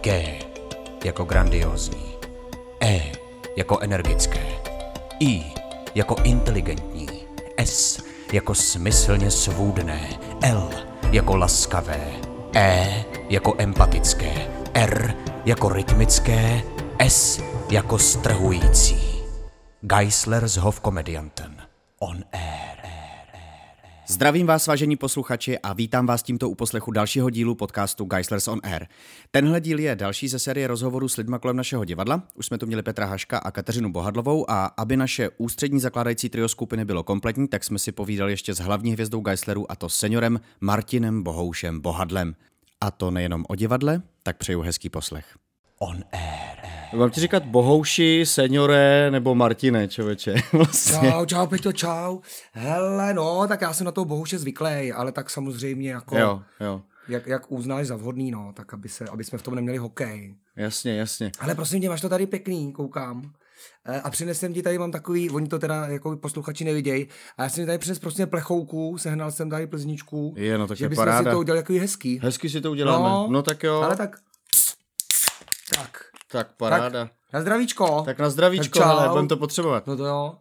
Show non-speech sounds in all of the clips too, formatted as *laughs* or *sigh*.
G jako grandiozní, E jako energické, I jako inteligentní, S jako smyslně svůdné, L jako laskavé, E jako empatické, R jako rytmické, S jako strhující. Geisler s Hofkomedianten. On air. Zdravím vás, vážení posluchači, a vítám vás tímto u poslechu dalšího dílu podcastu Geislers on Air. Tenhle díl je další ze série rozhovorů s lidma kolem našeho divadla. Už jsme tu měli Petra Haška a Kateřinu Bohadlovou a aby naše ústřední zakládající trio skupiny bylo kompletní, tak jsme si povídali ještě s hlavní hvězdou Geislerů a to seniorem Martinem Bohoušem Bohadlem. A to nejenom o divadle, tak přeju hezký poslech. On air. Mám ti říkat Bohouši, seniore nebo Martine, člověče? *laughs* Vlastně. Čau, čau, Peťo, čau. Hele, no, tak já jsem na to bohuže zvyklý, ale tak samozřejmě jako, Jo, jo, jak, jak uznáš za vhodný, no, tak aby, se, aby jsme v tom neměli hokej. jasně, jasně. Ale prosím tě, máš to tady pěkný, koukám. E, A přinesem ti tady, mám takový, oni to teda jako posluchači nevidějí, a já jsem tady přines prostě plechouku, sehnal jsem tady plzničku, Je, no tak že je bychom si paráda. to udělali takový hezký. Hezky si to uděláme. No, no tak jo. Ale tak, tak, Tak paráda. Tak, na zdravíčko. tak na zdravíčko, Tak ale budeme to potřebovat. No to jo.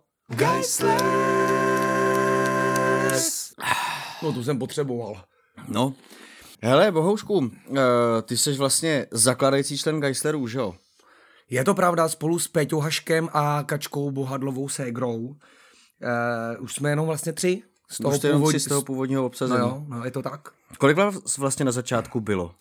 No tu jsem potřeboval. No. Hele, Bohoušku, uh, ty jsi vlastně zakladající člen Geislerů, že jo? Je to pravda, spolu s Péťou Haškem a Kačkou Bohadlovou Ségrou. Uh, už jsme jenom vlastně tři. Z toho, původ... z toho původního No obsazení. jo, no je to tak. Kolik vás vlastně na začátku bylo?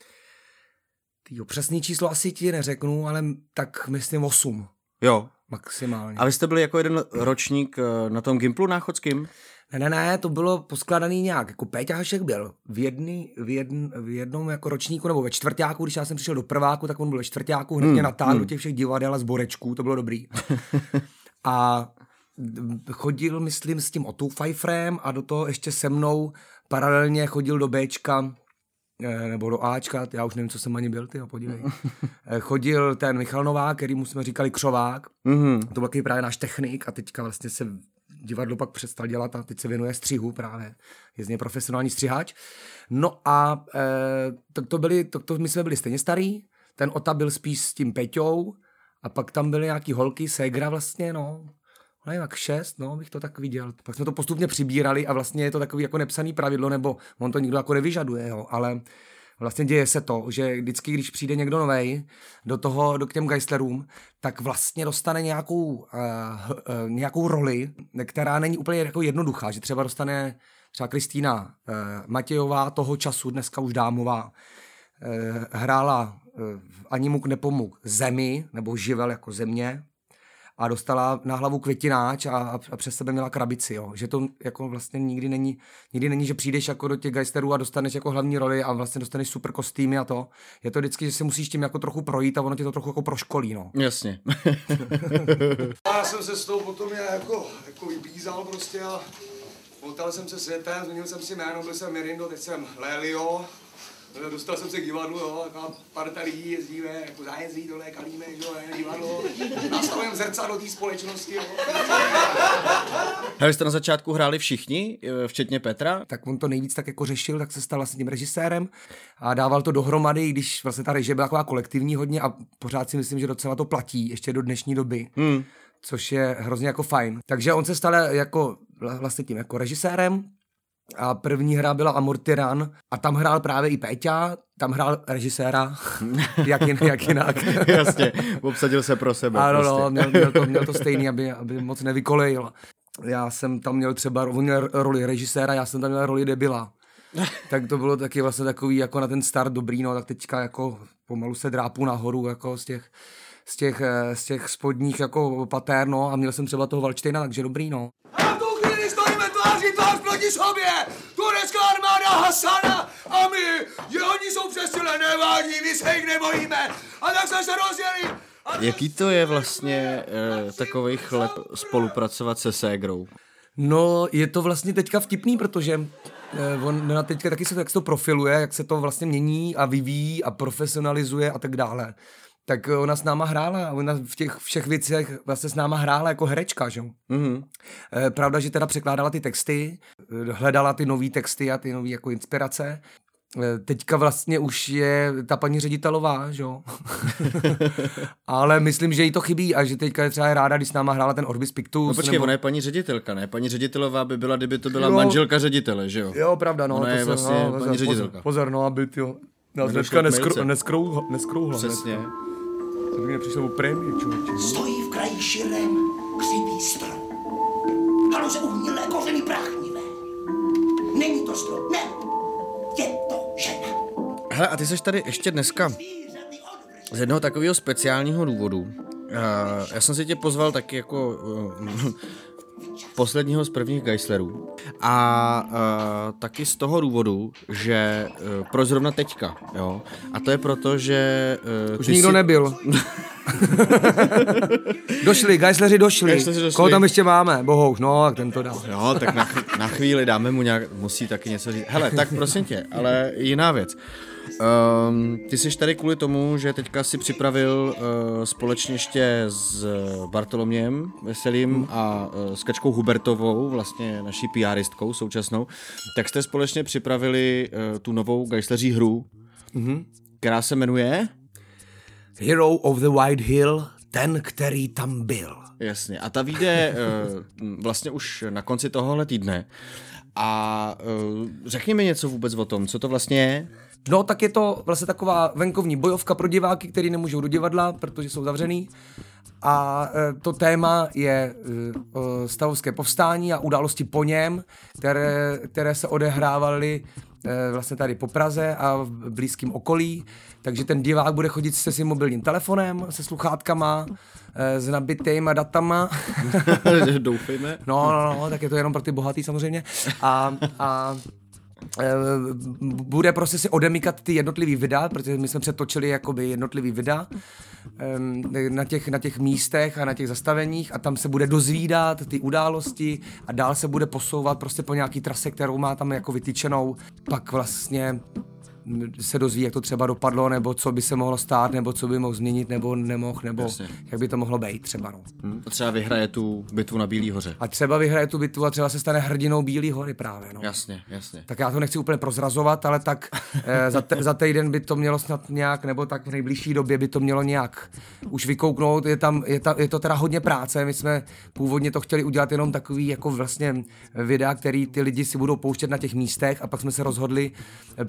Týjo, přesný číslo asi ti neřeknu, ale tak myslím osm Jo. maximálně. A vy jste byli jako jeden ročník eh, na tom Gimplu náchodským? Ne, ne, ne, to bylo poskladaný nějak. Jako Péťa Hašek byl v, jedný, v, jedn, v jednom jako ročníku nebo ve čtvrtáku, když já jsem přišel do prváku, tak on byl ve čtvrtáku, hned mě natáhl do těch všech divadel a zborečků, to bylo dobrý. *laughs* a chodil, myslím, s tím Otou Pfeifferem a do toho ještě se mnou paralelně chodil do Bčka, nebo do Ačka, já už nevím, co jsem ani byl, ty podívej. Eh, chodil ten Michal Novák, který mu jsme říkali Křovák, Mhm. to byl takový právě náš technik a teďka vlastně se divadlo pak přestal dělat a teď se věnuje střihu právě. Je z něj profesionální střihač. No a e, to, to, byli, to, to, my jsme byli stejně starý, ten Ota byl spíš s tím Peťou a pak tam byly nějaký holky, Segra vlastně, no. Nevím, jak šest, no, bych to tak viděl. Pak jsme to postupně přibírali a vlastně je to takový jako nepsaný pravidlo, nebo on to nikdo jako nevyžaduje, jo, ale vlastně děje se to, že vždycky, když přijde někdo novej do toho, do k těm Geislerům, tak vlastně dostane nějakou, uh, uh, nějakou roli, která není úplně jako jednoduchá, že třeba dostane třeba Kristýna uh, Matějová toho času, dneska už dámová, uh, hrála uh, Ani muk nepomuk zemi, nebo živel jako země, a dostala na hlavu květináč a, a, přes sebe měla krabici, jo. Že to jako vlastně nikdy není, nikdy není, že přijdeš jako do těch geisterů a dostaneš jako hlavní roli a vlastně dostaneš super kostýmy a to. Je to vždycky, že si musíš tím jako trochu projít a ono tě to trochu jako proškolí, no. Jasně. *laughs* Já jsem se s tou potom já jako, jako vybízal prostě a potal jsem se světem, změnil jsem si jméno, byl jsem Mirindo, teď jsem Lelio. Dostal jsem se k divadlu, jo, taková parta lidí jezdíme, jako zájezdí dole, kalíme, že jo, ne, divadlo. Nastavujeme zrcadlo té společnosti, jo. Hele, jste na začátku hráli všichni, eh, včetně Petra? tak on to nejvíc tak jako řešil, tak se stal vlastně tím režisérem a dával to dohromady, když vlastně ta režie byla taková kolektivní hodně a pořád si myslím, že docela to platí ještě do dnešní doby. Hmm. což je hrozně jako fajn. Takže on se stal jako vla- vlastně tím jako režisérem a první hra byla Amor Tyran a tam hrál právě i Péťa, tam hrál režiséra, *laughs* jak, jin, jak jinak. *laughs* Jasně, obsadil se pro sebe. Ano, prostě. no, měl, měl, to, měl to *laughs* stejný, aby, aby moc nevykolejil. Já jsem tam měl třeba on měl roli režiséra, já jsem tam měl roli debila. tak to bylo taky vlastně takový jako na ten start dobrý, no, tak teďka jako pomalu se drápu nahoru jako z těch, z těch, eh, z těch spodních jako patér, no, a měl jsem třeba toho Valčtejna, takže dobrý, no. A v tu chvíli stojíme tváří tvář proti sobě. Turecká armáda Hasana a my, že oni jsou přesile nevádí, my se jich nebojíme. A tak jsme se rozdělili. A Jaký to je vlastně eh, takový chleb spolupracovat se Ségrou? No, je to vlastně teďka vtipný, protože eh, on na teďka taky se to, jak se to profiluje, jak se to vlastně mění a vyvíjí a profesionalizuje a tak dále. Tak eh, ona s náma hrála, ona v těch všech věcech vlastně s náma hrála jako herečka, že? jo. Mhm. Eh, Pravda, že teda překládala ty texty, hledala ty nové texty a ty nové jako inspirace, eh, teďka vlastně už je ta paní ředitelová, že jo. *laughs* *laughs* Ale myslím, že jí to chybí a že teďka je třeba ráda, když s náma hrála ten Orbis Pictus. No počkej, nebo... ona je paní ředitelka, ne? Paní ředitelová by byla, kdyby to byla Jo. manželka ředitele, že jo? Jo, pravda, no. Ona to je se- vlastně no, paní pozor, ředitelka. Pozor, no, aby ty jo. Nás dneska neskrouhla, neskrouhla. Přesně. To by mě přišlo o prémii, člověče. Stojí v kraji širém křivý strom. Haluze uhnilé, kořeny práchnivé. Není to strom, ne. Je to žena. Hele, a ty jsi tady ještě dneska z jednoho takového speciálního důvodu. Já jsem si tě pozval taky jako uh, posledního z prvních Geislerů. A uh, taky z toho důvodu, že uh, pro zrovna teďka, jo. A to je proto, že... Uh, Už nikdo nebyl. došli, Geisleri došli. Došli. Koho tam ještě máme? Bohouš, no, tak ten to dá. Jo, tak na, na chvíli dáme mu nějak, musí taky něco říct. Hele, tak prosím tě, ale jiná věc. Um, ty jsi tady kvůli tomu, že teďka si připravil uh, společně ještě s Bartoloměm Veselým a uh, s Kačkou Hubertovou, vlastně naší PRistkou současnou, tak jste společně připravili uh, tu novou Geisleří hru, mm-hmm. která se jmenuje... Hero of the White Hill, ten, který tam byl. Jasně. A ta vyjde uh, *laughs* vlastně už na konci tohohle týdne. A uh, řekni mi něco vůbec o tom, co to vlastně je. No, tak je to vlastně taková venkovní bojovka pro diváky, který nemůžou do divadla, protože jsou zavřený. A e, to téma je e, e, stavovské povstání a události po něm, které, které se odehrávaly vlastně tady po Praze a v blízkém okolí. Takže ten divák bude chodit se svým mobilním telefonem, se sluchátkama, s nabitýma datama. *laughs* Doufejme. No, no, no, tak je to jenom pro ty bohatý samozřejmě. A, a bude prostě si odemykat ty jednotlivý videa, protože my jsme přetočili jakoby jednotlivý videa em, na těch, na těch místech a na těch zastaveních a tam se bude dozvídat ty události a dál se bude posouvat prostě po nějaký trase, kterou má tam jako vytyčenou. Pak vlastně se dozví, jak to třeba dopadlo, nebo co by se mohlo stát, nebo co by mohl změnit, nebo nemohl, nebo Jasně. jak by to mohlo být třeba. No. Hm, a třeba vyhraje tu bitvu na Bílý hoře. A třeba vyhraje tu bitvu a třeba se stane hrdinou Bílý hory právě. No. Jasně, jasně. Tak já to nechci úplně prozrazovat, ale tak eh, za, te, za týden by to mělo snad nějak, nebo tak v nejbližší době by to mělo nějak už vykouknout. Je, tam, je, ta, je to teda hodně práce. My jsme původně to chtěli udělat jenom takový jako vlastně videa, který ty lidi si budou pouštět na těch místech a pak jsme se rozhodli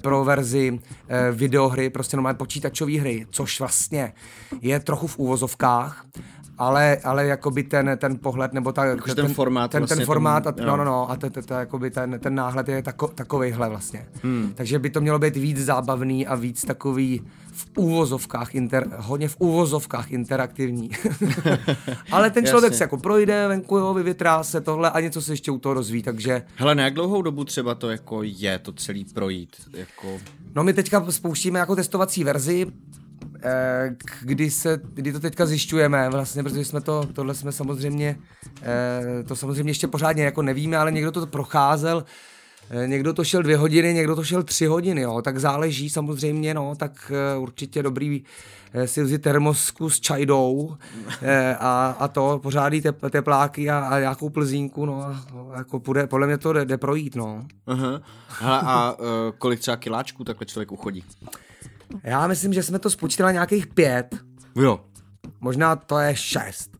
pro verzi eh, videohry, prostě normálně počítačové hry, což vlastně je trochu v úvozovkách, ale, ale jakoby ten, ten pohled, nebo ta, Jakože ten formát ten, vlastně ten formát, tomu- a, no, no, no, a ten, ten, ten, ten, ten náhled je tako, takovejhle vlastně. Hmm. Takže by to mělo být víc zábavný a víc takový v úvozovkách, inter, hodně v úvozovkách interaktivní. *laughs* Ale ten člověk se jako projde venku, jo, vyvětrá se tohle a něco se ještě u toho rozví, takže Hele, na jak dlouhou dobu třeba to jako je, to celý projít? Jako... No my teďka spouštíme jako testovací verzi, kdy, se, kdy to teďka zjišťujeme vlastně, protože jsme to, tohle jsme samozřejmě, eh, to samozřejmě ještě pořádně jako nevíme, ale někdo to procházel, eh, někdo to šel dvě hodiny, někdo to šel tři hodiny, jo, tak záleží samozřejmě, no, tak eh, určitě dobrý eh, si vzít termosku s čajdou eh, a, a to, pořádí tep, tepláky a, a nějakou plzínku, no, a, jako půjde, podle mě to jde, jde projít, no. Aha. Hele, a kolik třeba kiláčků takhle člověk uchodí? Já myslím, že jsme to spočítali nějakých pět, Jo. Možná to je šest.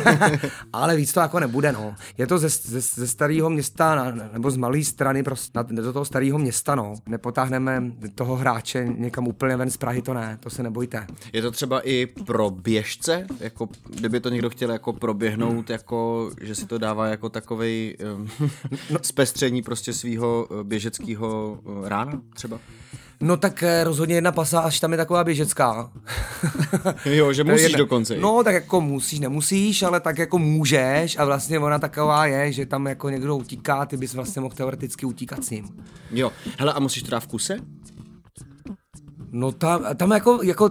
*laughs* Ale víc to jako nebude, no. Je to ze, ze, ze starého města, na, nebo z malé strany prostě, na, do toho starého města, no. Nepotáhneme toho hráče někam úplně ven z Prahy, to ne, to se nebojte. Je to třeba i pro běžce, jako kdyby to někdo chtěl jako proběhnout, jako, že si to dává jako takovej um, *laughs* zpestření prostě svého běžeckého eh, rána třeba? No tak eh, rozhodně jedna pasáž tam je taková běžecká. *laughs* Jo, že musíš jedna- dokonce. No tak jako musíš, nemusíš, ale tak jako můžeš a vlastně ona taková je, že tam jako někdo utíká, ty bys vlastně mohl teoreticky utíkat s ním. Jo, hele, a musíš to dát v kuse? No tam, tam jako, jako,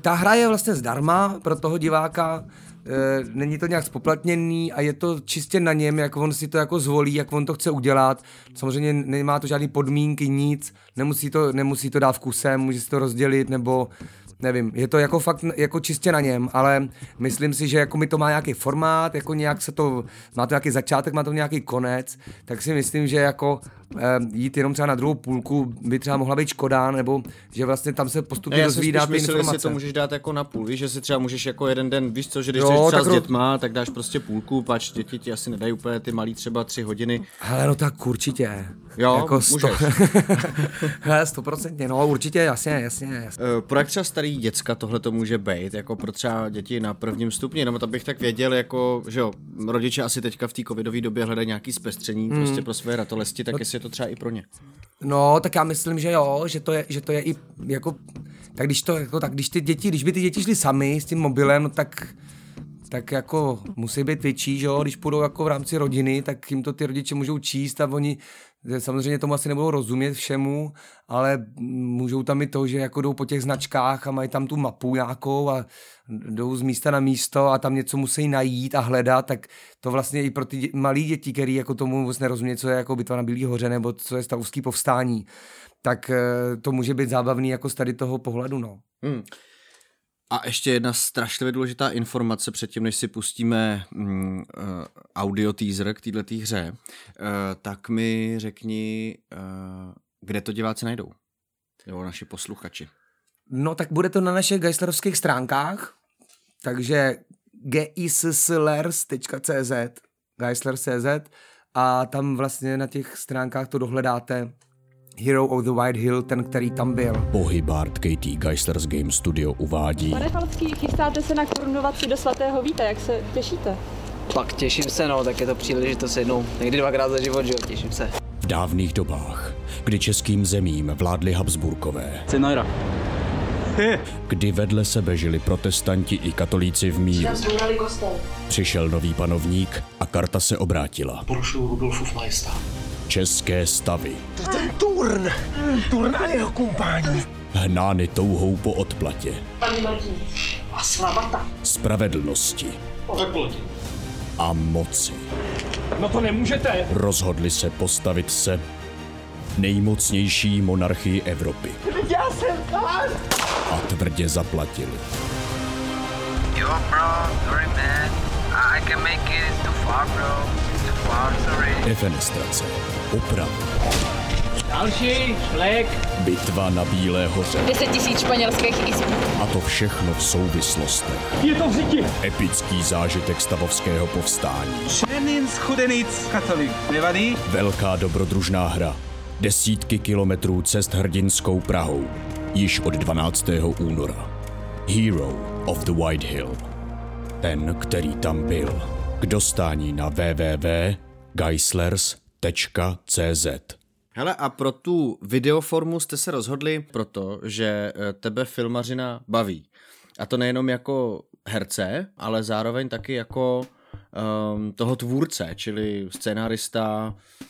ta hra je vlastně zdarma pro toho diváka, e, není to nějak spoplatněný a je to čistě na něm, jak on si to jako zvolí, jak on to chce udělat. Samozřejmě nemá to žádný podmínky, nic, nemusí to, nemusí to dát v kuse, může si to rozdělit nebo nevím, je to jako fakt jako čistě na něm, ale myslím si, že jako mi to má nějaký formát, jako nějak se to, má to nějaký začátek, má to nějaký konec, tak si myslím, že jako eh, jít jenom třeba na druhou půlku by třeba mohla být škoda, nebo že vlastně tam se postupně Já si dozvídá ty myslel, informace. jestli to můžeš dát jako na půl, víš, že si třeba můžeš jako jeden den, víš co, že když Jo, jsi třeba tak s ro- dětma, tak dáš prostě půlku, pač děti ti asi nedají úplně ty malý třeba tři hodiny. Hele, no tak určitě. Jo, jako sto... můžeš. *laughs* Hele, stoprocentně, no určitě, jasně, jasně, jasně. Eh, Pro jak třeba starý děcka tohle to může být, jako pro třeba děti na prvním stupni, jenom abych tak věděl, jako, že jo, rodiče asi teďka v té covidové době hledají nějaký zpestření Hmm. prostě pro své ratolesti, tak jestli je to třeba i pro ně. No, tak já myslím, že jo, že to je, že to je i jako, tak když to, jako, tak když ty děti, když by ty děti šly sami s tím mobilem, no tak tak jako musí být větší, že jo, když půjdou jako v rámci rodiny, tak jim to ty rodiče můžou číst a oni samozřejmě tomu asi nebudou rozumět všemu, ale můžou tam i to, že jako jdou po těch značkách a mají tam tu mapu nějakou a jdou z místa na místo a tam něco musí najít a hledat, tak to vlastně i pro ty dě- malý děti, který jako tomu vůbec nerozumí, co je jako bitva na Bílý hoře nebo co je stavovský povstání, tak eh, to může být zábavný jako z tady toho pohledu, no. Hmm. A ještě jedna strašlivě důležitá informace předtím, než si pustíme mm, uh, audio teaser k této hře, uh, tak mi řekni, uh, kde to diváci najdou. Jo, naši posluchači. No tak bude to na našich geislerovských stránkách, takže gislers.cz geisler.cz a tam vlastně na těch stránkách to dohledáte Hero of the White Hill, ten, který tam byl. Pohybard KT Geislers Game Studio uvádí Pane Falcký, chystáte se na korunovaci do svatého víta, jak se těšíte? Pak těším se, no, tak je to příležitost jednou, někdy dvakrát za život, že jo, těším se. v dávných dobách, kdy českým zemím vládli Habsburkové, Cenojra. kdy vedle sebe žili protestanti i katolíci v míru. Přišel nový panovník a karta se obrátila. Porušuju Rudolfův majestát. České stavy, Ten Turn! Turn a jeho kumpání. hnány touhou po odplatě, A slavata. spravedlnosti ti. a moci. No to nemůžete. Rozhodli se postavit se nejmocnější monarchii Evropy Já jsem pán. a tvrdě zaplatili. Yo, bro, sorry, man. I I can make it too far, bro. Defenestrace, opravy, Další, šlek. bitva na Bílé hoře 10 tisíc španělských izb. a to všechno v souvislostech. Je to v řiti. Epický zážitek stavovského povstání. Černin z Chudenic, katolik. Nevadí? Velká dobrodružná hra. Desítky kilometrů cest hrdinskou Prahou. Již od 12. února. Hero of the White Hill. Ten, který tam byl. K dostání na www.geislers.cz Hele, a pro tu videoformu jste se rozhodli proto, že eh, tebe filmařina baví. A to nejenom jako herce, ale zároveň taky jako um, toho tvůrce, čili scénárista, eh,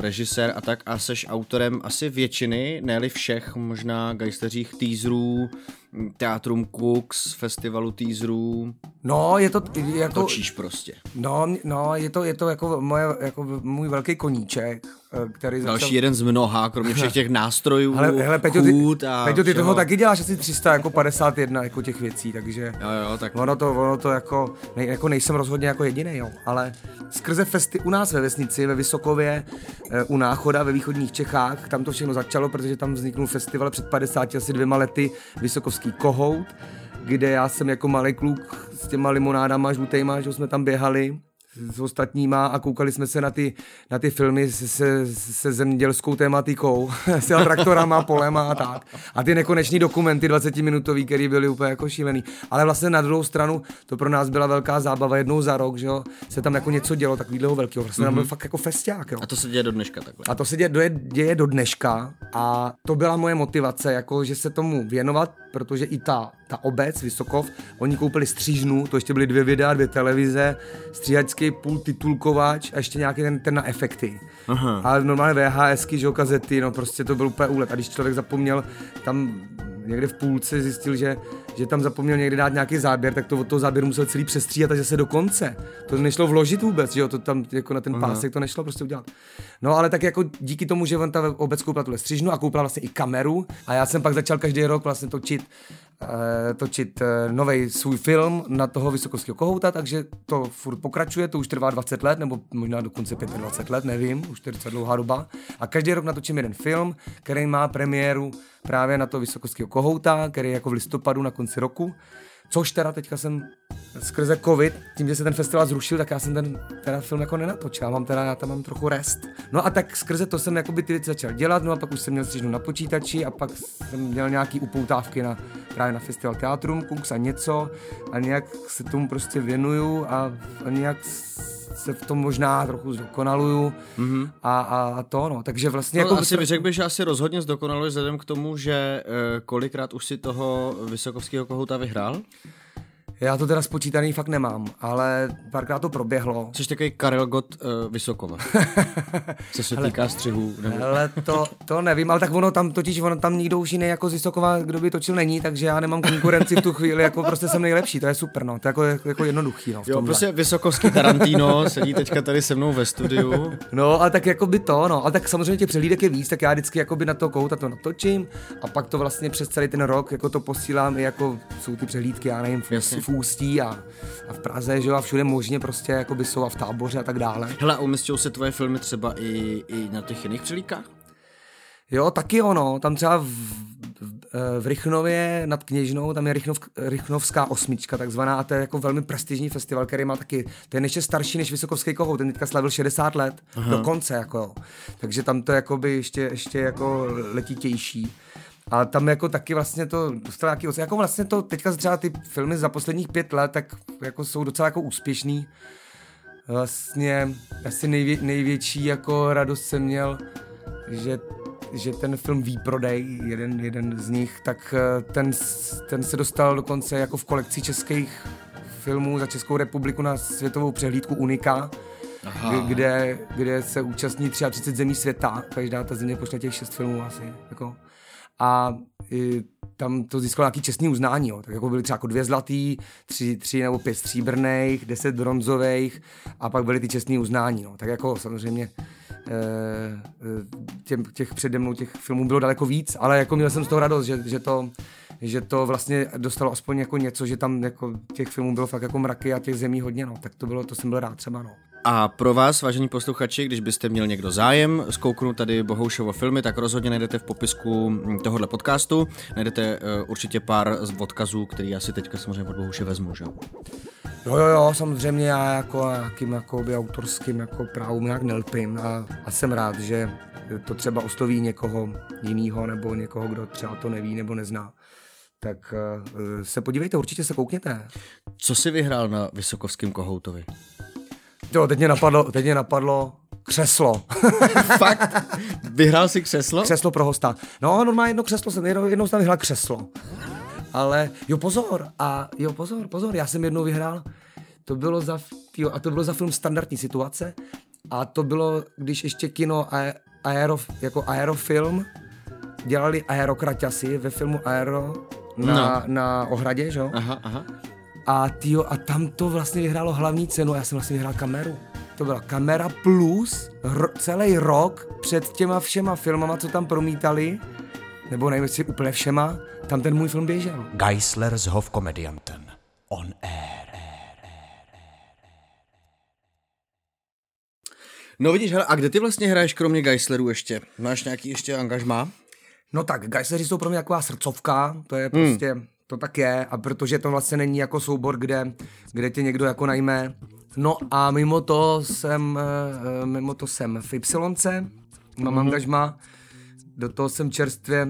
režisér a tak a seš autorem asi většiny, ne všech možná geisteřích teaserů, m, Teatrum Cooks, festivalu teaserů, No, je to jako... točíš prostě. No, no, je to, je to jako, moje, jako můj velký koníček, eh, který začal... Další jeden z mnoha, kromě všech těch nástrojů, Hele, hele Peťo, ty, a Peťo, ty všeho. toho taky děláš asi 300, jako 51 jako těch věcí, takže... Jo, jo, tak Ono to, ono to jako, nej, jako nejsem rozhodně jako jediný, jo, ale skrze festy u nás ve vesnici, ve Vysokově, eh, u Náchoda ve východních Čechách, tam to všechno začalo, protože tam vzniknul festival před 50 asi dvěma lety, Vysokovský kohout, kde já jsem jako malý kluk s těma limonádama žlutejma, že jsme tam běhali s ostatníma a koukali jsme se na ty, na ty filmy se, se, se zemědělskou tématikou, *laughs* s traktorama, polema a tak. A ty nekoneční dokumenty 20 minutový, který byly úplně jako šílený. Ale vlastně na druhou stranu to pro nás byla velká zábava jednou za rok, že jo, se tam jako něco dělo takového velkého. Vlastně tam byl fakt jako festiák, jo. a to se děje do dneška takhle. A to se děje, děje, děje do dneška a to byla moje motivace, jako že se tomu věnovat, protože i ta, ta obec Vysokov, oni koupili střížnu, to ještě byly dvě videa, dvě televize, stříhačský půl titulkovač a ještě nějaký ten, ten na efekty. Aha. A normálně VHSky, že jo, kazety, no prostě to byl úplně úlet. A když člověk zapomněl tam někde v půlce zjistil, že, že tam zapomněl někdy dát nějaký záběr, tak to od toho záběru musel celý přestříhat a zase do konce. To nešlo vložit vůbec, že jo, to tam jako na ten Aha. pásek to nešlo prostě udělat. No ale tak jako díky tomu, že on ta obec koupila tuhle střižnu a koupila vlastně i kameru a já jsem pak začal každý rok vlastně točit točit uh, nový svůj film na toho Vysokovského kohouta, takže to furt pokračuje, to už trvá 20 let, nebo možná dokonce 25 let, nevím, už to je docela dlouhá doba. A každý rok natočím jeden film, který má premiéru právě na to Vysokovského kohouta, který je jako v listopadu na konci roku. Což teda teďka jsem skrze covid, tím, že se ten festival zrušil, tak já jsem ten teda film jako nenatočil. Já mám teda, já tam mám trochu rest. No a tak skrze to jsem jakoby ty věci začal dělat, no a pak už jsem měl střižnu na počítači a pak jsem měl nějaký upoutávky na, právě na festival Teatrum, Kux a něco a nějak se tomu prostě věnuju a, a nějak se v tom možná trochu zdokonaluju mm-hmm. a, a, a to no, takže vlastně No, jako... asi řekl bych, že asi rozhodně zdokonaluješ vzhledem k tomu, že eh, kolikrát už si toho Vysokovského kohouta vyhrál? Já to teda spočítaný fakt nemám, ale párkrát to proběhlo. Jsi takový Karel Gott uh, Vysokova. *laughs* Co se týká střihů. Ale to, to nevím, ale tak ono tam totiž, ono tam nikdo už jiný jako z Vysokova, kdo by točil není, takže já nemám konkurenci v tu chvíli, jako prostě jsem nejlepší, to je super, no, to je jako, jako jednoduchý, no, Jo, prostě Vysokovský Tarantino sedí teďka tady se mnou ve studiu. No, a tak jako by to, no, a tak samozřejmě těch přehlídek je víc, tak já vždycky jako by na to kouta to natočím a pak to vlastně přes celý ten rok jako to posílám i jako jsou ty přehlídky, já nevím, Jasně. Ústí a, a v Praze, že jo, a všude možně prostě jako by jsou a v táboře a tak dále. Hele, a umístějí se tvoje filmy třeba i, i na těch jiných přelíkách? Jo, taky ono, tam třeba v, v, v Rychnově nad Kněžnou, tam je Rychnov, Rychnovská osmička takzvaná a to je jako velmi prestižní festival, který má taky, ten ještě starší než Vysokovský kohout, ten teďka slavil 60 let, Aha. dokonce jako jo. Takže tam to jakoby ještě, ještě jako letitější. A tam jako taky vlastně to dostalo nějaký jako vlastně to teďka třeba ty filmy za posledních pět let, tak jako jsou docela jako úspěšný. Vlastně asi nejvě, největší jako radost jsem měl, že že ten film Výprodej, jeden, jeden z nich, tak eh, ten, ten se dostal dokonce jako v kolekci českých filmů za Českou republiku na světovou přehlídku Unika, Aha. kde, kde se účastní 33 zemí světa, každá ta země pošle těch šest filmů asi. Jako. A i, tam to získalo nějaký čestný uznání, jo. tak jako byly třeba jako dvě zlatý, tři, tři nebo pět stříbrných, deset bronzových a pak byly ty čestný uznání, no. tak jako samozřejmě eh, eh, těm, těch přede mnou těch filmů bylo daleko víc, ale jako měl jsem z toho radost, že, že to že to vlastně dostalo aspoň jako něco, že tam jako těch filmů bylo fakt jako mraky a těch zemí hodně, no, tak to bylo, to jsem byl rád třeba, no. A pro vás, vážení posluchači, když byste měl někdo zájem zkouknout tady Bohoušovo filmy, tak rozhodně najdete v popisku mm, tohohle podcastu. Najdete uh, určitě pár z odkazů, který já si teďka samozřejmě od Bohouše vezmu, že? jo? Jo, jo, samozřejmě já jako nějakým jakoby autorským jako právům nějak nelpím a, a jsem rád, že to třeba osloví někoho jiného nebo někoho, kdo třeba to neví nebo nezná. Tak uh, se podívejte, určitě se koukněte. Co jsi vyhrál na Vysokovském kohoutovi? Jo, teď mě napadlo, teď mě napadlo křeslo. *laughs* Fakt? Vyhrál si křeslo? Křeslo pro hosta. No, normálně jedno křeslo jsem, jednou, jednou jsem tam vyhrál křeslo. Ale jo, pozor, a jo, pozor, pozor, já jsem jednou vyhrál, to bylo za, jo, a to bylo za film Standardní situace, a to bylo, když ještě kino a- aero, jako aerofilm, dělali aerokraťasy ve filmu Aero na, No. na ohradě, že jo? Aha, aha. A, tyjo, a tam to vlastně vyhrálo hlavní cenu, já jsem vlastně vyhrál kameru. To byla kamera plus ro, celý rok před těma všema filmama, co tam promítali, nebo nevím, jestli úplně všema, tam ten můj film běžel. Geisler s Hofkomedianten. On air. No vidíš, hele, a kde ty vlastně hraješ kromě Geisleru ještě? Máš nějaký ještě angažmá? No tak, Geisleri jsou pro mě taková srdcovka, to je prostě, to tak je, a protože to vlastně není jako soubor, kde, kde tě někdo jako najme. No a mimo to jsem, eh, mimo to jsem v Ypsilonce, mám mm-hmm. angažma, do toho jsem čerstvě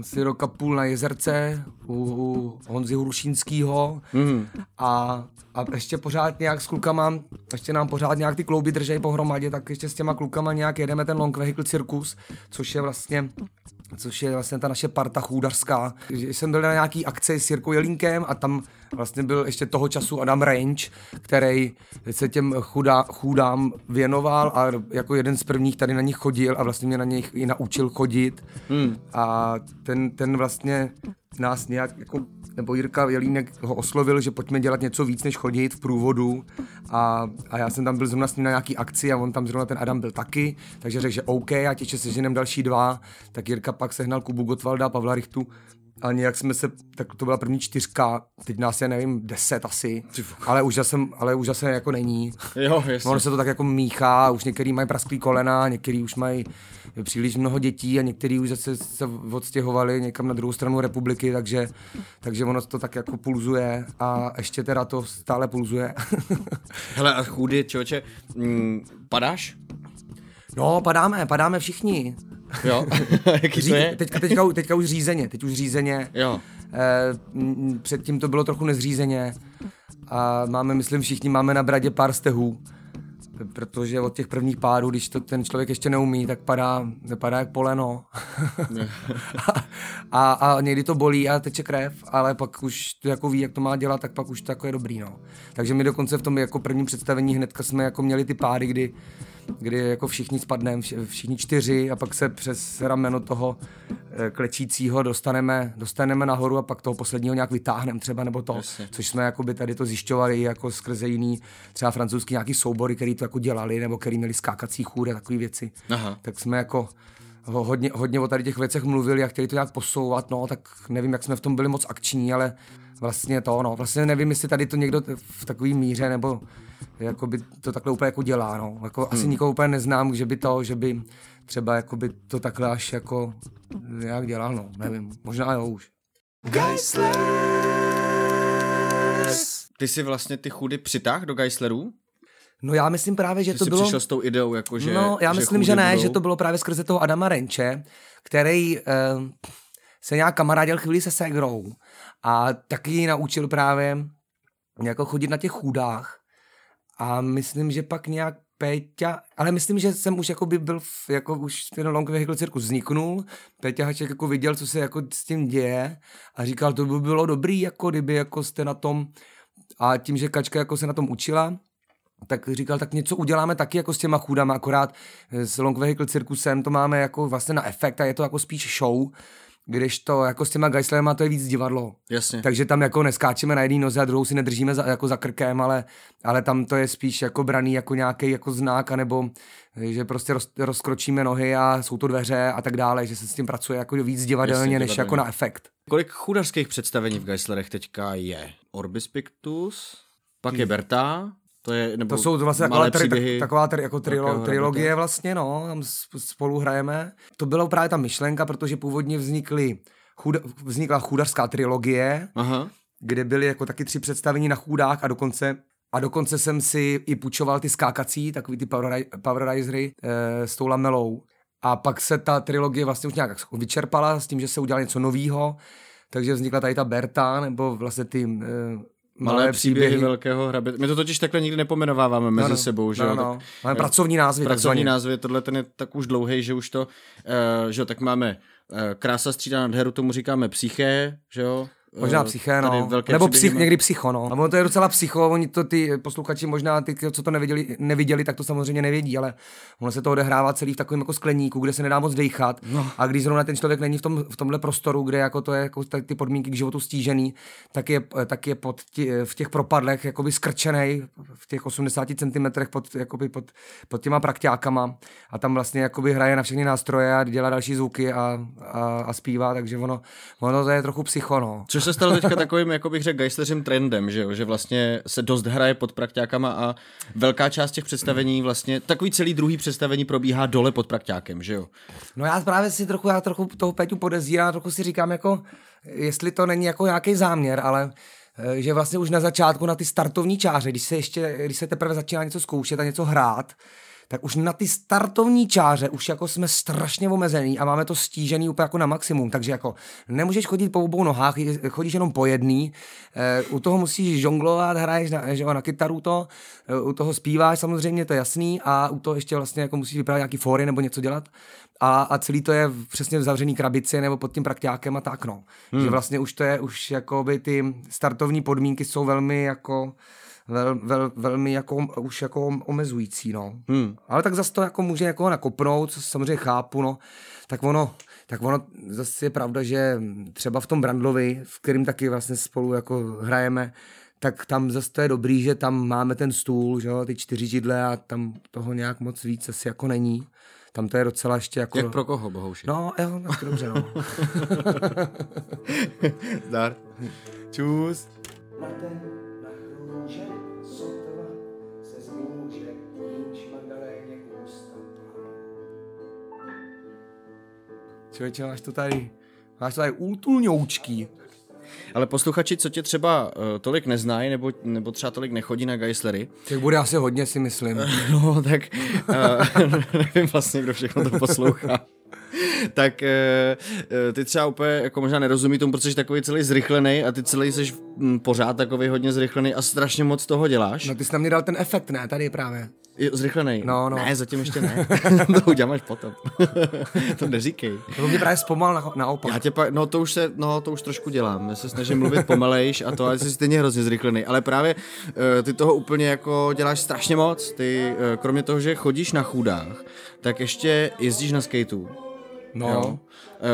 asi roka půl na jezerce u, u Honzy Hrušínskýho mm. a, a ještě pořád nějak s klukama, ještě nám pořád nějak ty klouby držej pohromadě, tak ještě s těma klukama nějak jedeme ten Long Vehicle Circus, což je vlastně což je vlastně ta naše parta chůdařská. Jsem byl na nějaký akci s Jirkou Jelínkem a tam vlastně byl ještě toho času Adam Range, který se těm chudá, chudám věnoval a jako jeden z prvních tady na nich chodil a vlastně mě na nich i naučil chodit. Hmm. A ten, ten vlastně nás nějak jako nebo Jirka Jelínek ho oslovil, že pojďme dělat něco víc, než chodit v průvodu a, a já jsem tam byl zrovna s ním na nějaký akci a on tam zrovna ten Adam byl taky, takže řekl, že OK, a těče se ženem další dva, tak Jirka pak sehnal Kubu Gotwalda a Pavla Richtu a nějak jsme se, tak to byla první čtyřka, teď nás je nevím, deset asi, ale už zase, ale už zase jako není. Jo, jasně. Ono se to tak jako míchá, už některý mají prasklý kolena, některý už mají příliš mnoho dětí a některý už zase se odstěhovali někam na druhou stranu republiky, takže, takže ono to tak jako pulzuje a ještě teda to stále pulzuje. *laughs* Hele, a chůdy, člověče, mm, padáš? No, padáme, padáme všichni. Jo, *laughs* jaký to je? Teďka, teďka, teďka už řízeně, teď už řízeně. Jo. Eh, m, předtím to bylo trochu nezřízeně a máme, myslím, všichni máme na bradě pár stehů, protože od těch prvních pádů, když to ten člověk ještě neumí, tak padá, padá jak poleno. *laughs* a, a, někdy to bolí a teče krev, ale pak už to jako ví, jak to má dělat, tak pak už to jako je dobrý, no. Takže my dokonce v tom jako prvním představení hnedka jsme jako měli ty pády, kdy kdy jako všichni spadneme, všichni čtyři a pak se přes rameno toho eh, klečícího dostaneme, dostaneme nahoru a pak toho posledního nějak vytáhneme třeba nebo to, Jasně. což jsme jako by tady to zjišťovali jako skrze jiný třeba francouzský nějaký soubory, který to jako dělali nebo který měli skákací chůry a takové věci. Aha. Tak jsme jako ho- hodně, hodně o tady těch věcech mluvili a chtěli to nějak posouvat, no, tak nevím, jak jsme v tom byli moc akční, ale vlastně to, no, vlastně nevím, jestli tady to někdo v takové míře, nebo jako by to takhle úplně jako dělá, no. Jako hmm. asi nikoho úplně neznám, že by to, že by třeba jako by to takhle až jako nějak dělal, no, nevím, možná jo už. Ty si vlastně ty chudy přitáh do Geislerů? No já myslím právě, že Ty to jsi bylo... přišel s tou ideou, jako že No, já že myslím, že ne, budou... že to bylo právě skrze toho Adama Renče, který uh, se nějak kamarádil chvíli se Segrou a taky ji naučil právě jako chodit na těch chůdách a myslím, že pak nějak Péťa, ale myslím, že jsem už jako by byl, v, jako už ten Long Vehicle Circus vzniknul, Péťa Haček jako viděl, co se jako s tím děje a říkal, to by bylo dobrý, jako kdyby jako jste na tom a tím, že Kačka jako se na tom učila, tak říkal, tak něco uděláme taky jako s těma chudama, akorát s Long Vehicle Circusem to máme jako vlastně na efekt a je to jako spíš show, když to jako s těma Geislerama to je víc divadlo. Jasně. Takže tam jako neskáčeme na jedné noze a druhou si nedržíme za, jako za krkem, ale, ale tam to je spíš jako braný jako nějaký jako znak, anebo že prostě roz, rozkročíme nohy a jsou to dveře a tak dále, že se s tím pracuje jako víc divadelně, Jasně, než divadelně. jako na efekt. Kolik chudarských představení v Geislerech teďka je? Orbis Pictus, pak je Berta, to je, nebo To jsou vlastně taková, tri, taková tri, jako trilo, trilogie vlastně, no, tam spolu hrajeme. To byla právě ta myšlenka, protože původně vznikly, chud, vznikla chudařská trilogie, Aha. kde byly jako taky tři představení na chůdách a dokonce a dokonce jsem si i půjčoval ty skákací, takový ty Power, Power Risery e, s tou lamelou. A pak se ta trilogie vlastně už nějak vyčerpala s tím, že se udělal něco novýho, takže vznikla tady ta Berta, nebo vlastně ty e, malé, Malé příběhy velkého hraběte. My to totiž takhle nikdy nepomenováváme mezi no, sebou, že no, jo? no. Tak- Máme pracovní názvy. Pracovní takzvaně. názvy, tohle ten je tak už dlouhý, že už to, uh, že jo, tak máme uh, Krása střídá nad heru, tomu říkáme psyché, že jo? Možná Eh, psyché, no. Nebo psych, někdy psycho, no. A ono to je docela psycho, oni to ty posluchači možná, ty, co to neviděli, neviděli, tak to samozřejmě nevědí, ale ono se to odehrává celý v takovém jako skleníku, kde se nedá moc dejchat. No. A když zrovna ten člověk není v, tom, v tomhle prostoru, kde jako to je jako ty podmínky k životu stížený, tak je, tak je pod tí, v těch propadlech jakoby skrčený v těch 80 cm pod, jakoby pod, pod těma prakťákama a tam vlastně jakoby hraje na všechny nástroje a dělá další zvuky a, a, a zpívá, takže ono, ono to je trochu psycho, no. Což se stalo teďka takovým, jako bych řekl, geisteřím trendem, že, jo? že vlastně se dost hraje pod prakťákama a velká část těch představení vlastně, takový celý druhý představení probíhá dole pod prakťákem, že jo? No já právě si trochu, já trochu toho Peťu podezírám, trochu si říkám jako, jestli to není jako nějaký záměr, ale eh, že vlastně už na začátku na ty startovní čáře, když se ještě, když se teprve začíná něco zkoušet a něco hrát, tak už na ty startovní čáře už jako jsme strašně omezený a máme to stížený úplně jako na maximum, takže jako nemůžeš chodit po obou nohách, chodíš jenom po jedný, e, u toho musíš žonglovat, hraješ na, že, na kytaru to, e, u toho zpíváš samozřejmě, to je jasný a u toho ještě vlastně jako musíš vypadat nějaký fóry nebo něco dělat a, a celý to je přesně v zavřený krabici nebo pod tím prakťákem a tak no. Hmm. Že vlastně už to je, už jakoby ty startovní podmínky jsou velmi jako vel, vel, velmi jako, už jako omezující, no. Hmm. Ale tak zase to jako může jako nakopnout, co samozřejmě chápu, no. Tak ono, tak ono zase je pravda, že třeba v tom Brandlovi, v kterým taky vlastně spolu jako hrajeme, tak tam zase to je dobrý, že tam máme ten stůl, že jo, ty čtyři židle a tam toho nějak moc víc asi jako není. Tam to je docela ještě jako... Jak pro koho, bohouši? No, jo, tak dobře, no. *laughs* Zdar. Čus. Člověče, máš to tady, máš to tady útulňoučký. Ale posluchači, co tě třeba uh, tolik neznají, nebo, nebo třeba tolik nechodí na Geislery. Tak bude asi hodně, si myslím. *laughs* no, tak uh, *laughs* nevím vlastně, kdo všechno to poslouchá. *laughs* tak uh, ty třeba úplně jako možná nerozumí tomu, protože jsi takový celý zrychlený a ty celý jsi pořád takový hodně zrychlený a strašně moc toho děláš. No ty jsi na mě dal ten efekt, ne? Tady právě. Zrychlený. No, no. Ne, zatím ještě ne. *laughs* *laughs* to uděláš potom. to neříkej. To mě právě zpomal na, naopak. Já tě pa, no to už se, no to už trošku dělám. Já se snažím mluvit pomalejš a to, ale jsi stejně hrozně zrychlený. Ale právě uh, ty toho úplně jako děláš strašně moc. Ty, uh, kromě toho, že chodíš na chůdách, tak ještě jezdíš na skateu. No. Jo.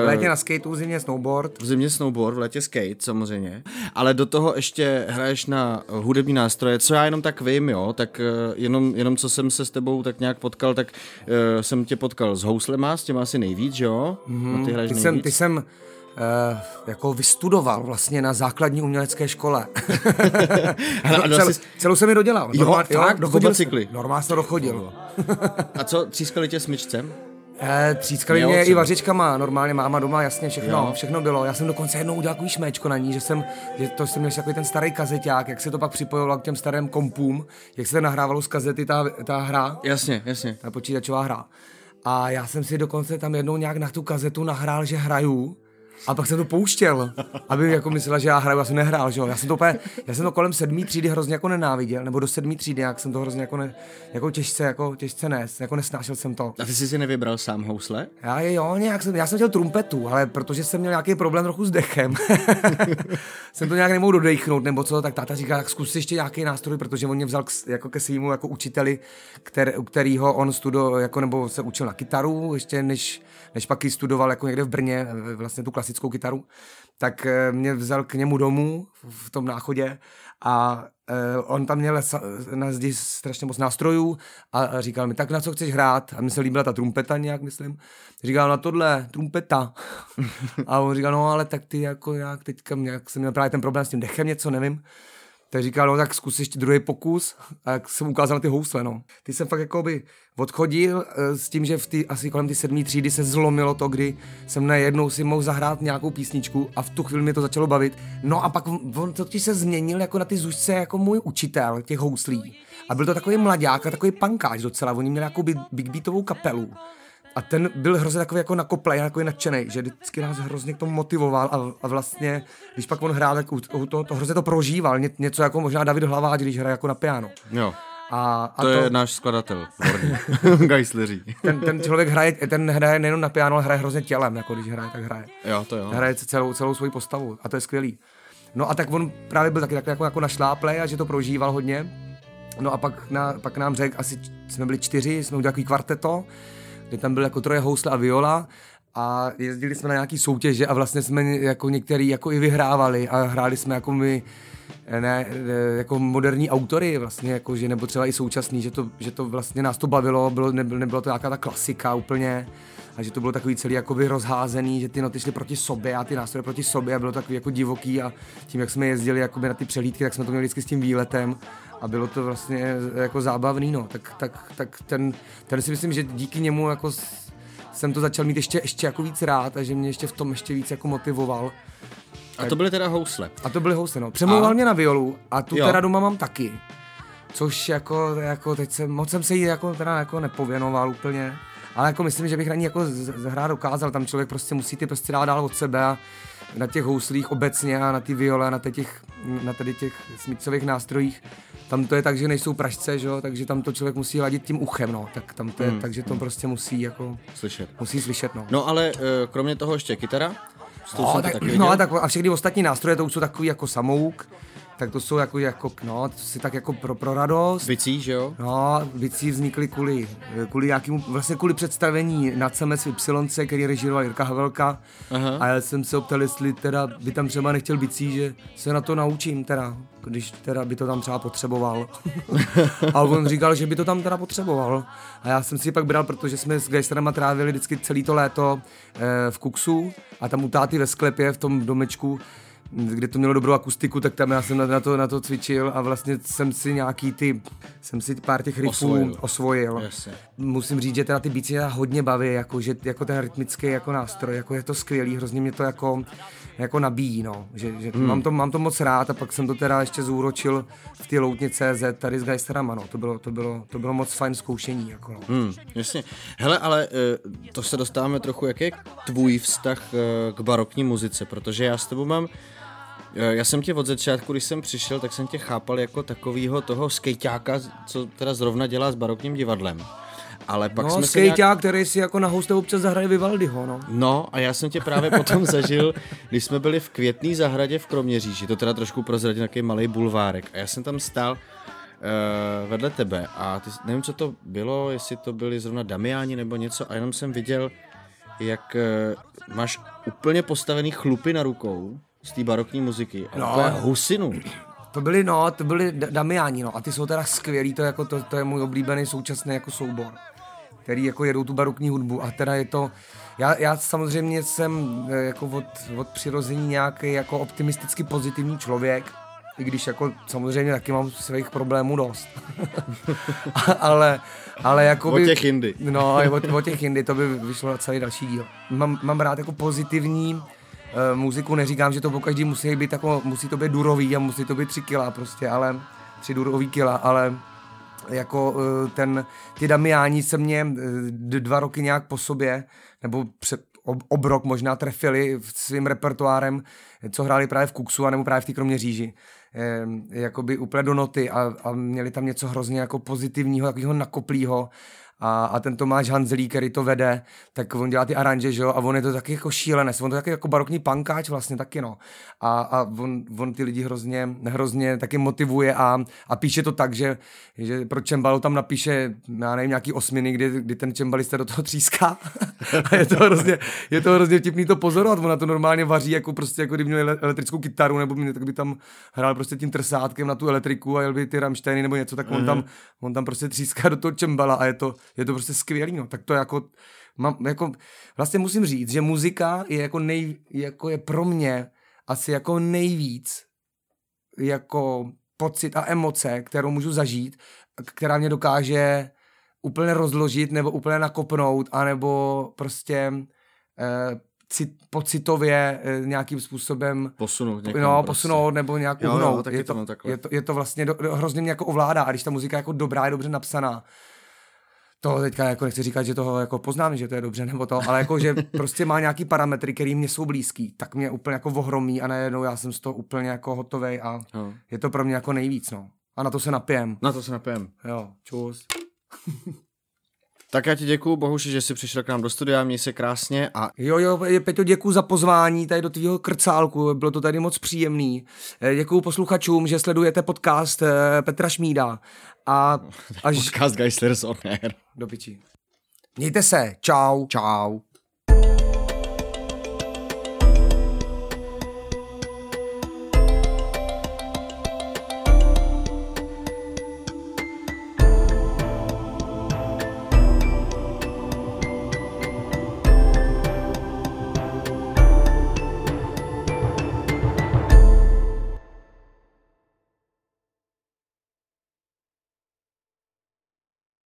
V létě na skateu, v zimě snowboard. V zimě snowboard, v létě skate samozřejmě. Ale do toho ještě hraješ na hudební nástroje, co já jenom tak vím, jo, tak uh, jenom, jenom co jsem se s tebou tak nějak potkal, tak uh, jsem tě potkal s houslema, s těma asi nejvíc, jo? Mm-hmm. ty, ty, jsem, ty jsem Uh, jako vystudoval vlastně na základní umělecké škole. *laughs* Hele, Cel, jsi... Celou jsem mi dodělal. Jo, Normál, jo, fakt, dochodil cykly. Normálně jsem dochodil. A co, třískali tě smyčcem? Eh, třískali mě i vařičkama, normálně máma doma, jasně, všechno, jo. všechno bylo. Já jsem dokonce jednou udělal takový šméčko na ní, že jsem, že to jsem měl takový ten starý kazeťák, jak se to pak připojovalo k těm starým kompům, jak se nahrávalo z kazety ta, ta hra. Jasně, jasně. Ta počítačová hra. A já jsem si dokonce tam jednou nějak na tu kazetu nahrál, že hraju a pak jsem to pouštěl, aby jako myslela, že já hraju, já jsem nehrál, že jo. Já jsem to úplně, já jsem to kolem sedmý třídy hrozně jako nenáviděl, nebo do sedmý třídy, jak jsem to hrozně jako, ne, jako těžce, jako těžce nes, jako nesnášel jsem to. A ty jsi si nevybral sám housle? Já jo, nějak jsem, já jsem chtěl trumpetu, ale protože jsem měl nějaký problém trochu s dechem, *laughs* jsem to nějak nemohl dodechnout, nebo co, tak táta říká, tak zkus ještě nějaký nástroj, protože on mě vzal k, jako ke svýmu jako učiteli, který, u kterého on studoval, jako nebo se učil na kytaru, ještě než, než pak ji studoval jako někde v Brně, vlastně tu klasickou kytaru, tak eh, mě vzal k němu domů v tom náchodě a uh, on tam měl na zdi strašně moc nástrojů a říkal mi, tak na co chceš hrát? A mi se líbila ta trumpeta nějak, myslím. Říkal, na tohle, trumpeta. *laughs* a on říkal, no ale tak ty jako jak teďka, jak jsem měl právě ten problém s tím dechem něco, nevím tak říkal, no tak zkus ještě druhý pokus a jak jsem ukázal na ty housle, no. Ty jsem fakt jako by odchodil e, s tím, že v ty, asi kolem ty sedmý třídy se zlomilo to, kdy jsem najednou si mohl zahrát nějakou písničku a v tu chvíli mě to začalo bavit. No a pak on totiž se změnil jako na ty zušce jako můj učitel těch houslí. A byl to takový mladák a takový pankáč docela. Oni měli jako big beatovou kapelu. A ten byl hrozně takový jako nakoplej, takový nadšený, že vždycky nás hrozně k tomu motivoval a, a vlastně, když pak on hrál, tak u, u to, to hrozně to prožíval, Ně, něco jako možná David Hlaváč, když hraje jako na piano. Jo. A, a to, to je náš skladatel, *laughs* Geisleří. ten, ten člověk hraje, ten hraje nejenom na piano, ale hraje hrozně tělem, jako když hraje, tak hraje. Jo, to jo. Hraje celou, celou svoji postavu a to je skvělý. No a tak on právě byl taky tak jako, jako našláplej a že to prožíval hodně. No a pak, na, pak nám řekl, asi jsme byli čtyři, jsme udělali takový kvarteto, kde tam byl jako troje housle a viola a jezdili jsme na nějaký soutěže a vlastně jsme jako některý jako i vyhrávali a hráli jsme jako my ne, jako moderní autory vlastně, jako, že nebo třeba i současný, že to, že to vlastně nás to bavilo, bylo, nebylo, to nějaká ta klasika úplně, a že to bylo takový celý jakoby rozházený, že ty noty šly proti sobě a ty nástroje proti sobě a bylo takový jako divoký a tím, jak jsme jezdili jakoby na ty přelídky, tak jsme to měli vždycky s tím výletem a bylo to vlastně jako zábavný, no, tak, tak, tak ten, ten si myslím, že díky němu jako jsem to začal mít ještě, ještě jako víc rád a že mě ještě v tom ještě víc jako motivoval. A to byly teda housle. A to byly housle, no. Přemlouval a... mě na violu a tu jo. teda doma mám taky. což jako, jako teď jsem, moc jsem se jí jako, teda jako nepověnoval úplně, ale jako myslím, že bych na ní jako hrát dokázal, tam člověk prostě musí ty prostě dát dál od sebe a na těch houslích obecně a na ty viole, na těch, na tady těch smicových nástrojích, tam to je tak, že nejsou pražce, že takže tam to člověk musí ladit tím uchem, no, tak tam to je, hmm. takže to prostě musí jako... Slyšet. Musí slyšet, no. No ale eh, kromě toho ještě kytara? No, tak, no, tak a všechny ostatní nástroje to už jsou takový jako samouk, tak to jsou jako, jako no, to si tak jako pro, pro radost. Bicí, že jo? No, bicí vznikly kvůli, kvůli nějakému, vlastně kvůli představení na CMS Y, který režíroval Jirka Havelka. Aha. A já jsem se optal, jestli teda by tam třeba nechtěl bicí, že se na to naučím teda, když teda by to tam třeba potřeboval. *laughs* a on říkal, že by to tam teda potřeboval. A já jsem si pak bral, protože jsme s Geisterama trávili vždycky celý to léto eh, v Kuksu a tam u táty ve sklepě v tom domečku kde to mělo dobrou akustiku, tak tam já jsem na, to, na to cvičil a vlastně jsem si nějaký ty, jsem si pár těch riffů osvojil. osvojil. Yes. Musím říct, že teda ty beatsy hodně baví, jako, že, jako ten rytmický jako nástroj, jako je to skvělý, hrozně mě to jako, jako nabíjí, no. Že, že hmm. mám, to, mám to moc rád a pak jsem to teda ještě zúročil v té loutně CZ tady s Geisterama, no. To bylo, to bylo, to bylo moc fajn zkoušení, jako no. Hmm, jasně. Hele, ale eh, to se dostáváme trochu, jak je tvůj vztah eh, k barokní muzice, protože já s tebou mám já jsem tě od začátku, když jsem přišel, tak jsem tě chápal jako takovýho toho skejťáka, co teda zrovna dělá s barokním divadlem. Ale pak no, jsme skejťák, nějak... který si jako na hoste občas zahraje Vivaldiho, no. No, a já jsem tě právě potom zažil, když jsme byli v Květný zahradě v Kroměříži, to teda trošku prozradil nějaký malý bulvárek. A já jsem tam stál uh, vedle tebe a ty, nevím, co to bylo, jestli to byli zrovna Damiáni nebo něco, a jenom jsem viděl, jak uh, máš úplně postavený chlupy na rukou z té barokní muziky. A no, husinu. To byly, no, to byly Damiani, no, a ty jsou teda skvělí, to, jako, to, to je můj oblíbený současný jako soubor, který jako jedou tu barokní hudbu a teda je to, já, já samozřejmě jsem eh, jako od, od přirození nějaký jako optimisticky pozitivní člověk, i když jako samozřejmě taky mám svých problémů dost. *laughs* ale, ale jako by, O těch jindy. No, o, o těch jindy, to by vyšlo na celý další díl. Mám, mám rád jako pozitivní, muziku neříkám, že to po každý musí být jako, musí to být durový a musí to být tři kila prostě, ale tři durový kila, ale jako uh, ten, ty Damiáni se mě uh, dva roky nějak po sobě, nebo před, ob, obrok možná trefili svým repertoárem, co hráli právě v Kuksu, anebo právě v té Kroměříži. Eh, jakoby úplně do noty a, a měli tam něco hrozně jako pozitivního, takového nakoplýho a, a ten Tomáš Hanzelí, který to vede, tak on dělá ty aranže, že jo, a on je to taky jako šílené, on to taky jako barokní pankáč vlastně taky, no. A, a on, on, ty lidi hrozně, hrozně taky motivuje a, a píše to tak, že, že pro Čembalu tam napíše, já nevím, nějaký osminy, kdy, kdy ten Čembalista do toho tříská. *laughs* A je to hrozně, je to hrozně vtipný to pozorovat, ona to normálně vaří, jako prostě, jako kdyby měl elektrickou kytaru, nebo by, tak by tam hrál prostě tím trsátkem na tu elektriku a jel by ty Rammsteiny nebo něco, tak on tam, on tam prostě tříská do toho Čembala a je to, je to prostě skvělý, no. Tak to jako, mám, jako, vlastně musím říct, že muzika je jako, nej, jako je pro mě asi jako nejvíc jako pocit a emoce, kterou můžu zažít, která mě dokáže úplně rozložit nebo úplně nakopnout, anebo prostě eh, cit, pocitově eh, nějakým způsobem posunout, někam, no, prostě. posunout nebo nějak jo, uhnout. Jo, je, to, je, to, je to vlastně do, hrozně mě jako ovládá a když ta muzika je jako dobrá, je dobře napsaná, to teďka jako nechci říkat, že toho jako poznám, že to je dobře nebo to, ale jako, že *laughs* prostě má nějaký parametry, které mě jsou blízký, tak mě úplně jako ohromí a najednou já jsem z toho úplně jako hotovej a no. je to pro mě jako nejvíc, no. A na to se napijem. Na to se napijem. Jo, čus. *laughs* Tak já ti děkuju, Bohuši, že jsi přišel k nám do studia, měj se krásně a... Jo, jo, Peťo, děkuji za pozvání tady do tvýho krcálku, bylo to tady moc příjemný. Eh, děkuji posluchačům, že sledujete podcast eh, Petra Šmída. A *laughs* až... Podcast Geislers on Air. Do piči. Mějte se, čau. Čau.